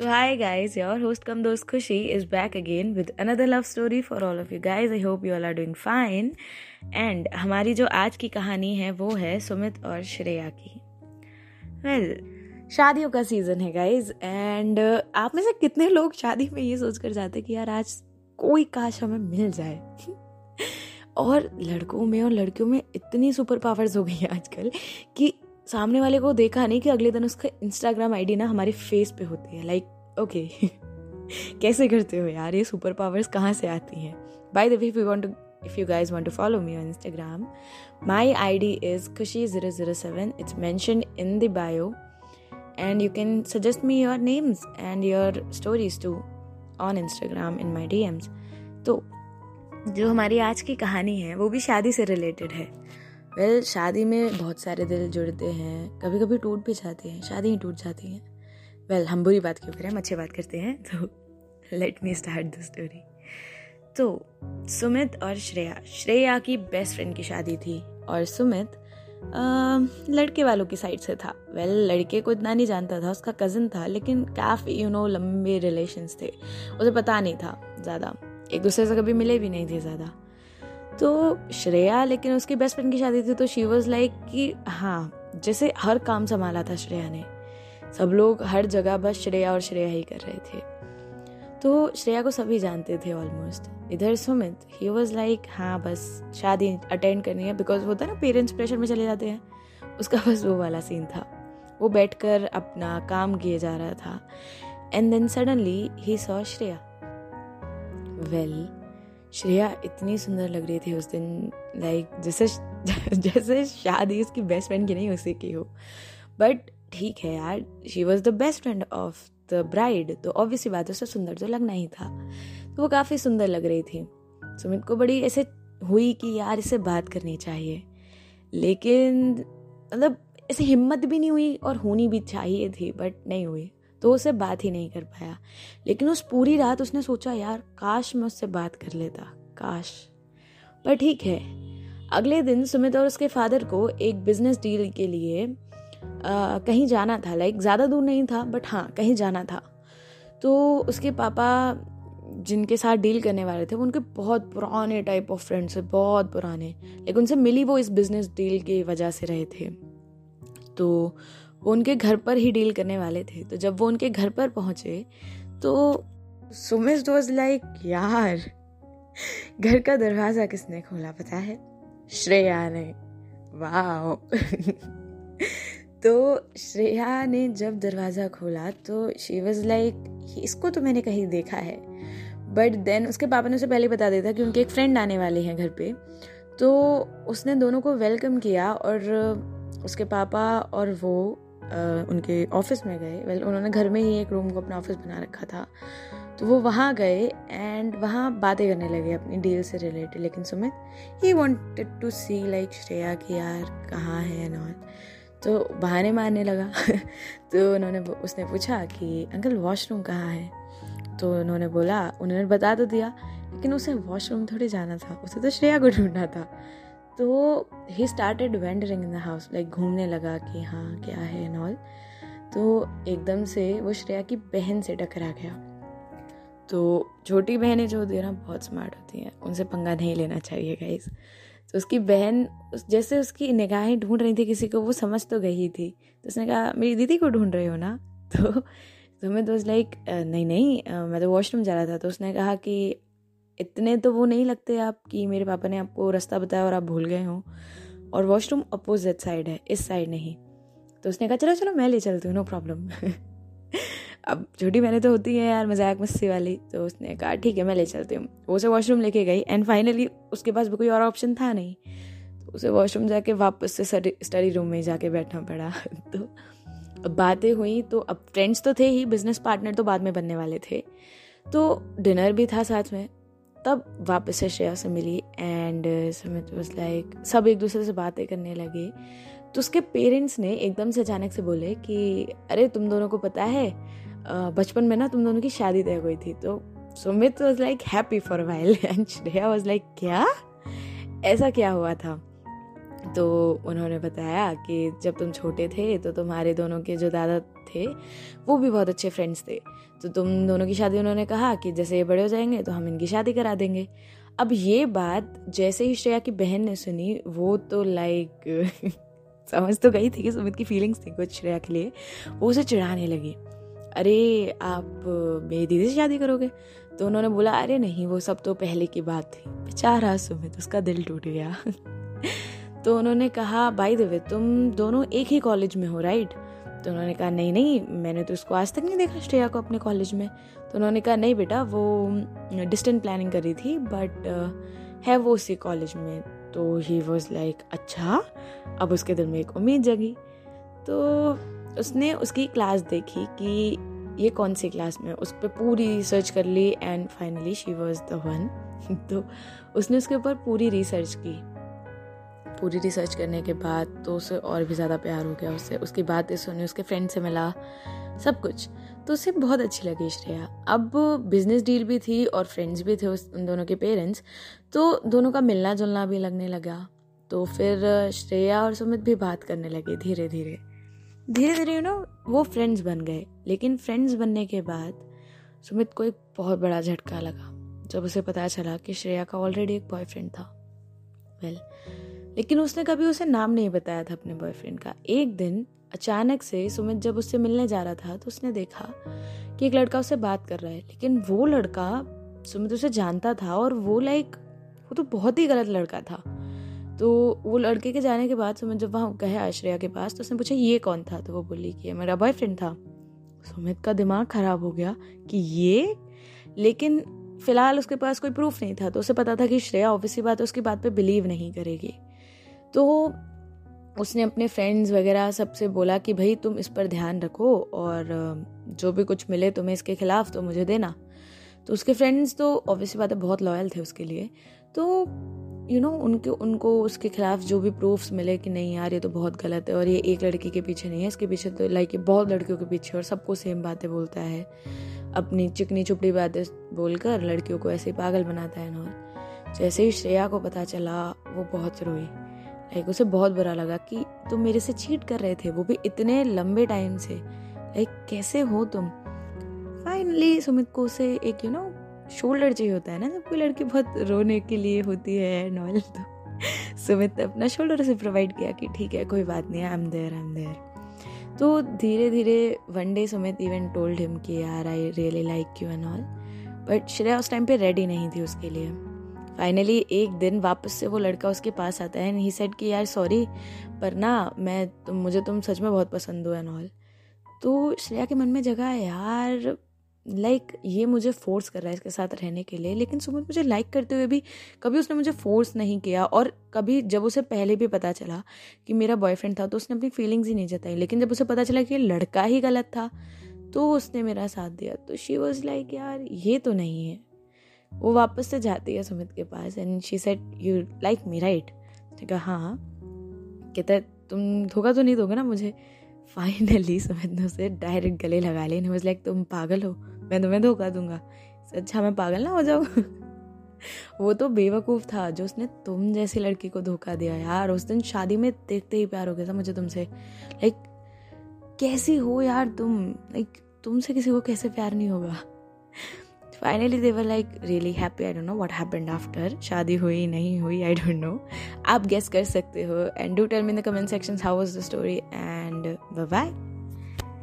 So hi guys your host कम दोस्त Khushi is back again with another love story for all of you guys I hope you are are doing fine and हमारी जो आज की कहानी है वो है सुमित और श्रेया की। वेल well, शादियों का सीज़न है गाइज़ एंड uh, आप में से कितने लोग शादी में ये सोच कर जाते कि यार आज कोई काश हमें मिल जाए। और लड़कों में और लड़कियों में इतनी सुपर पावर्स हो गई है आजकल कि सामने वाले को देखा नहीं कि अगले दिन उसका इंस्टाग्राम आईडी ना हमारे फेस पे होती है। Like like, okay okay. कैसे करते हो यार? ये सुपर पावर्स कहाँ से आती हैं? By the way if you want to if you guys want to follow me on Instagram my ID is Khushi zero zero seven it's mention in the bio and you can suggest me your names and your stories too on Instagram in my D तो जो हमारी आज की कहानी है वो भी शादी से रिलेटेड है। वेल well, शादी में बहुत सारे दिल जुड़ते हैं कभी कभी टूट भी जाते हैं शादी ही टूट जाती हैं। वेल well, हम बुरी बात क्यों करें? हम अच्छी बात करते हैं तो let me start the story तो सुमित और श्रेया श्रेया की बेस्ट फ्रेंड की शादी थी और सुमित लड़के वालों की साइड से था। वेल well, लड़के को इतना नहीं जानता था उसका कज़न था लेकिन काफ़ी यू नो लंबे रिलेशंस थे। उसे पता नहीं था ज़्यादा। एक दूसरे से कभी मिले भी नहीं थे ज़्यादा। तो श्रेया लेकिन उसकी बेस्ट फ्रेंड की शादी थी तो शी वॉज़ लाइक कि हाँ जैसे हर काम संभाला था श्रेया ने। सब लोग हर जगह बस श्रेया और श्रेया ही कर रहे थे। तो श्रेया को सभी जानते थे ऑलमोस्ट इधर सुमित ही वॉज़ लाइक हाँ बस शादी अटेंड करनी है बिकॉज़ होता है ना पेरेंट्स प्रेशर में चले जाते हैं। उसका बस वो वाला सीन था। वो बैठकर अपना काम किए जा रहा था। And then suddenly he saw Shreya. Well well, Shreya इतनी सुंदर लग रही थी उस दिन लाइक जैसे जैसे शादी उसकी बेस्ट फ्रेंड की नहीं, उसी की हो। बट ठीक है यार she was the best friend of the bride तो ऑब्वियसली बात है उसे सुंदर तो लगना ही था। तो वो काफ़ी सुंदर लग रही थी। सुमित को बड़ी ऐसे हुई कि यार इसे बात करनी चाहिए। लेकिन मतलब ऐसे हिम्मत भी नहीं हुई और होनी भी चाहिए थी बट नहीं हुई। तो उसे बात ही नहीं कर पाया। लेकिन उस पूरी रात उसने सोचा यार काश मैं उससे बात कर लेता काश। पर ठीक है अगले दिन सुमित और उसके फादर को एक बिज़नेस डील के लिए आ, कहीं जाना था। लाइक ज़्यादा दूर नहीं था बट हाँ कहीं जाना था। तो उसके पापा जिनके साथ डील करने वाले थे वो उनके बहुत पुराने टाइप ऑफ़ फ्रेंड्स थे बहुत पुराने। लेकिन उनसे मिली वो इस बिज़नेस डील की वजह से रहे थे। तो वो उनके घर पर ही डील करने वाले थे। तो जब वो उनके घर पर पहुँचे तो सुमित वॉज़ लाइक यार, घर का दरवाज़ा किसने खोला पता है? श्रेया ने। वाह तो श्रेया ने जब दरवाज़ा खोला तो शी वॉज़ लाइक इसको तो मैंने कहीं देखा है। बट देन उसके पापा ने उसे पहले बता दिया था कि उनके एक फ्रेंड आने वाले हैं घर पे। तो उसने दोनों को वेलकम किया और उसके पापा और वो उनके ऑफ़िस में गए। वेल उन्होंने घर में ही एक रूम को अपना ऑफ़िस बना रखा था। तो वो वहाँ गए एंड वहाँ बातें करने लगे अपनी डील से रिलेटेड लेकिन Sumit he wanted to see like Shreya कि यार कहाँ है एंड तो बहाने मारने लगा। तो उन्होंने उसने पूछा कि, अंकल वॉशरूम कहाँ है? तो उन्होंने बोला, उन्होंने बता तो दिया, लेकिन उसे वॉशरूम थोड़ी जाना था। उसे तो श्रेया को ढूंढना था। तो he started wandering in the house like घूमने लगा कि हाँ क्या है एंड ऑल तो एकदम से वो श्रेया की बहन से टकरा गया। तो छोटी बहनें जो होती है ना, बहुत स्मार्ट होती हैं। उनसे पंगा नहीं लेना चाहिए गाइज़ तो उसकी बहन जैसे उसकी निगाहें ढूंढ रही थी किसी को, वो समझ तो गई थी। तो उसने कहा, मेरी दीदी को ढूंढ रहे हो ना? तो तो मैं तो लाइक नहीं नहीं मैं तो वॉशरूम जा रहा था। तो उसने कहा कि इतने तो वो नहीं लगते आप कि मेरे पापा ने आपको रास्ता बताया और आप भूल गए हो। और वॉशरूम अपोजिट साइड है, इस साइड नहीं। तो उसने कहा, चलो चलो, मैं ले चलती हूँ नो प्रॉब्लम अब छोटी मैंने तो होती है यार, मज़ाक मस्ती वाली। तो उसने कहा, ठीक है, मैं ले चलती हूँ। वो उसे वॉशरूम लेके गई एंड फाइनली उसके पास भी कोई और ऑप्शन था नहीं। तो उसे वॉशरूम जाके वापस से स्टडी रूम में जाके बैठना पड़ा। तो अब बातें हुई तो अब फ्रेंड्स तो थे ही बिज़नेस पार्टनर तो बाद में बनने वाले थे। तो डिनर भी था साथ में। तब वापस से श्रेया से मिली एंड सुमित वॉज़ लाइक सब एक दूसरे से बातें करने लगे। तो उसके पेरेंट्स ने एकदम से अचानक से बोले कि, अरे, तुम दोनों को पता है बचपन में ना तुम दोनों की शादी तय हुई थी। तो Sumit was like happy for while and Shreya was like क्या? ऐसा क्या हुआ था? तो उन्होंने बताया कि जब तुम छोटे थे तो तुम्हारे दोनों के जो दादा थे, वो भी बहुत अच्छे फ्रेंड्स थे। तो तुम दोनों की शादी उन्होंने कहा कि जैसे ये बड़े हो जाएँगे तो हम इनकी शादी करा देंगे। अब ये बात जैसे ही श्रेया की बहन ने सुनी, वो तो लाइक समझ तो गई थी कि सुमित की फीलिंग्स थी कुछ श्रेया के लिए। वो उसे चिढ़ाने लगी। अरे, आप मेरी दीदी से शादी करोगे? तो उन्होंने बोला, अरे नहीं, वो सब तो पहले की बात थी। बेचारा सुमित, उसका दिल टूट गया। तो उन्होंने कहा बाई द वे तुम दोनों एक ही कॉलेज में हो राइट तो उन्होंने कहा, नहीं नहीं, मैंने तो उसको आज तक नहीं देखा श्रेया को अपने कॉलेज में. तो उन्होंने कहा, नहीं बेटा, वो डिस्टेंट प्लानिंग कर रही थी बट है वो उसी कॉलेज में. तो ही वॉज़ लाइक अच्छा अब उसके दिल में एक उम्मीद जगी। तो उसने उसकी क्लास देखी कि ये कौन सी क्लास में, उस पर पूरी रिसर्च कर ली and finally she was the one तो उसने उसके ऊपर पूरी रिसर्च की। पूरी रिसर्च करने के बाद तो उसे और भी ज़्यादा प्यार हो गया उससे। उसकी बातें सुनी उसके फ्रेंड से मिला सब कुछ। तो उसे बहुत अच्छी लगी श्रेया। अब बिज़नेस डील भी थी और फ्रेंड्स भी थे उस उन दोनों के पेरेंट्स तो दोनों का मिलना जुलना भी लगने लगा। तो फिर श्रेया और सुमित भी बात करने लगे धीरे धीरे धीरे धीरे यू नो वो फ्रेंड्स बन गए। लेकिन फ्रेंड्स बनने के बाद सुमित को एक बहुत बड़ा झटका लगा जब उसे पता चला कि श्रेया का ऑलरेडी एक बॉयफ्रेंड था। वेल well, लेकिन उसने कभी उसे नाम नहीं बताया था अपने बॉयफ्रेंड का। एक दिन, अचानक से सुमित जब उससे मिलने जा रहा था तो उसने देखा कि एक लड़का उससे बात कर रहा है। लेकिन वो लड़का, सुमित उसे जानता था और वो लाइक वो तो बहुत ही गलत लड़का था। तो वो लड़के के जाने के बाद सुमित जब वहाँ गए आश्रया के पास तो उसने पूछा, ये कौन था? तो वो बोली कि मेरा बॉयफ्रेंड था। सुमित का दिमाग खराब हो गया कि ये? लेकिन फ़िलहाल उसके पास कोई प्रूफ नहीं था तो उसे पता था कि श्रेया ऑब्वियसली बात उसकी बात पे बिलीव नहीं करेगी। तो उसने अपने फ्रेंड्स वगैरह सबसे बोला कि भाई तुम इस पर ध्यान रखो और जो भी कुछ मिले तुम्हें इसके खिलाफ तो मुझे देना। तो उसके फ्रेंड्स तो ऑब्वियसली बात है बहुत लॉयल थे उसके लिए। तो यू you नो know, उनके उनको उसके खिलाफ जो भी प्रूफ्स मिले कि नहीं यार ये तो बहुत गलत है और ये एक लड़की के पीछे नहीं है इसके पीछे तो लाइक ये बहुत लड़कियों के पीछे और सबको सेम बातें बोलता है। अपनी चिकनी चुपड़ी बातें बोलकर लड़कियों को ऐसे ही पागल बनाता है नॉल जैसे ही श्रेया को पता चला वो बहुत रोई। लाइक उसे बहुत बुरा लगा कि तुम मेरे से चीट कर रहे थे, वो भी इतने लंबे टाइम से। लाइक कैसे हो तुम? फाइनली सुमित को उसे एक यू नो शोल्डर चाहिए होता है ना, जब कोई लड़की बहुत रोने के लिए होती है नॉल तो सुमित ने अपना शोल्डर उसे प्रोवाइड किया कि ठीक है, कोई बात नहीं I am there I am there तो धीरे धीरे one day Sumit even told him कि, यार I really like you and all but Shreya उस टाइम पे रेडी नहीं थी उसके लिए। फाइनली एक दिन वापस से वो लड़का उसके पास आता है एंड ही सेड कि यार सॉरी पर ना मैं तुम मुझे तुम सच में बहुत पसंद हो एंड ऑल तो श्रेया के मन में जगह है यार लाइक like, ये मुझे फोर्स कर रहा है इसके साथ रहने के लिए. लेकिन सुमित मुझे लाइक करते हुए भी कभी उसने मुझे फोर्स नहीं किया और कभी जब उसे पहले भी पता चला कि मेरा बॉयफ्रेंड था तो उसने अपनी फीलिंग्स ही नहीं जताई। लेकिन जब उसे पता चला कि लड़का ही गलत था तो उसने मेरा साथ दिया। तो शी वॉज़ लाइक यार ये तो नहीं है। वो वापस से जाती है सुमित के पास and she said you like me right कहा हाँ. कहता है, तुम धोखा तो नहीं दोगे ना मुझे? फाइनली सुमित ने उसे डायरेक्ट गले लगा लिया वॉज़ लाइक तुम पागल हो, मैं तुम्हें धोखा दूँगा। अच्छा मैं पागल ना हो जाऊँ? वो तो बेवकूफ़ था, जो उसने तुम जैसी लड़की को धोखा दिया यार। उस दिन शादी में देखते ही प्यार हो गया था मुझे तुमसे। लाइक कैसी हो यार तुम? लाइक तुमसे किसी को कैसे प्यार नहीं होगा? Finally they were like really happy I don't know what happened after शादी हुई, नहीं हुई आई डोंट नो आप गेस कर सकते हो. And do tell me in the comment section how was the story and bye bye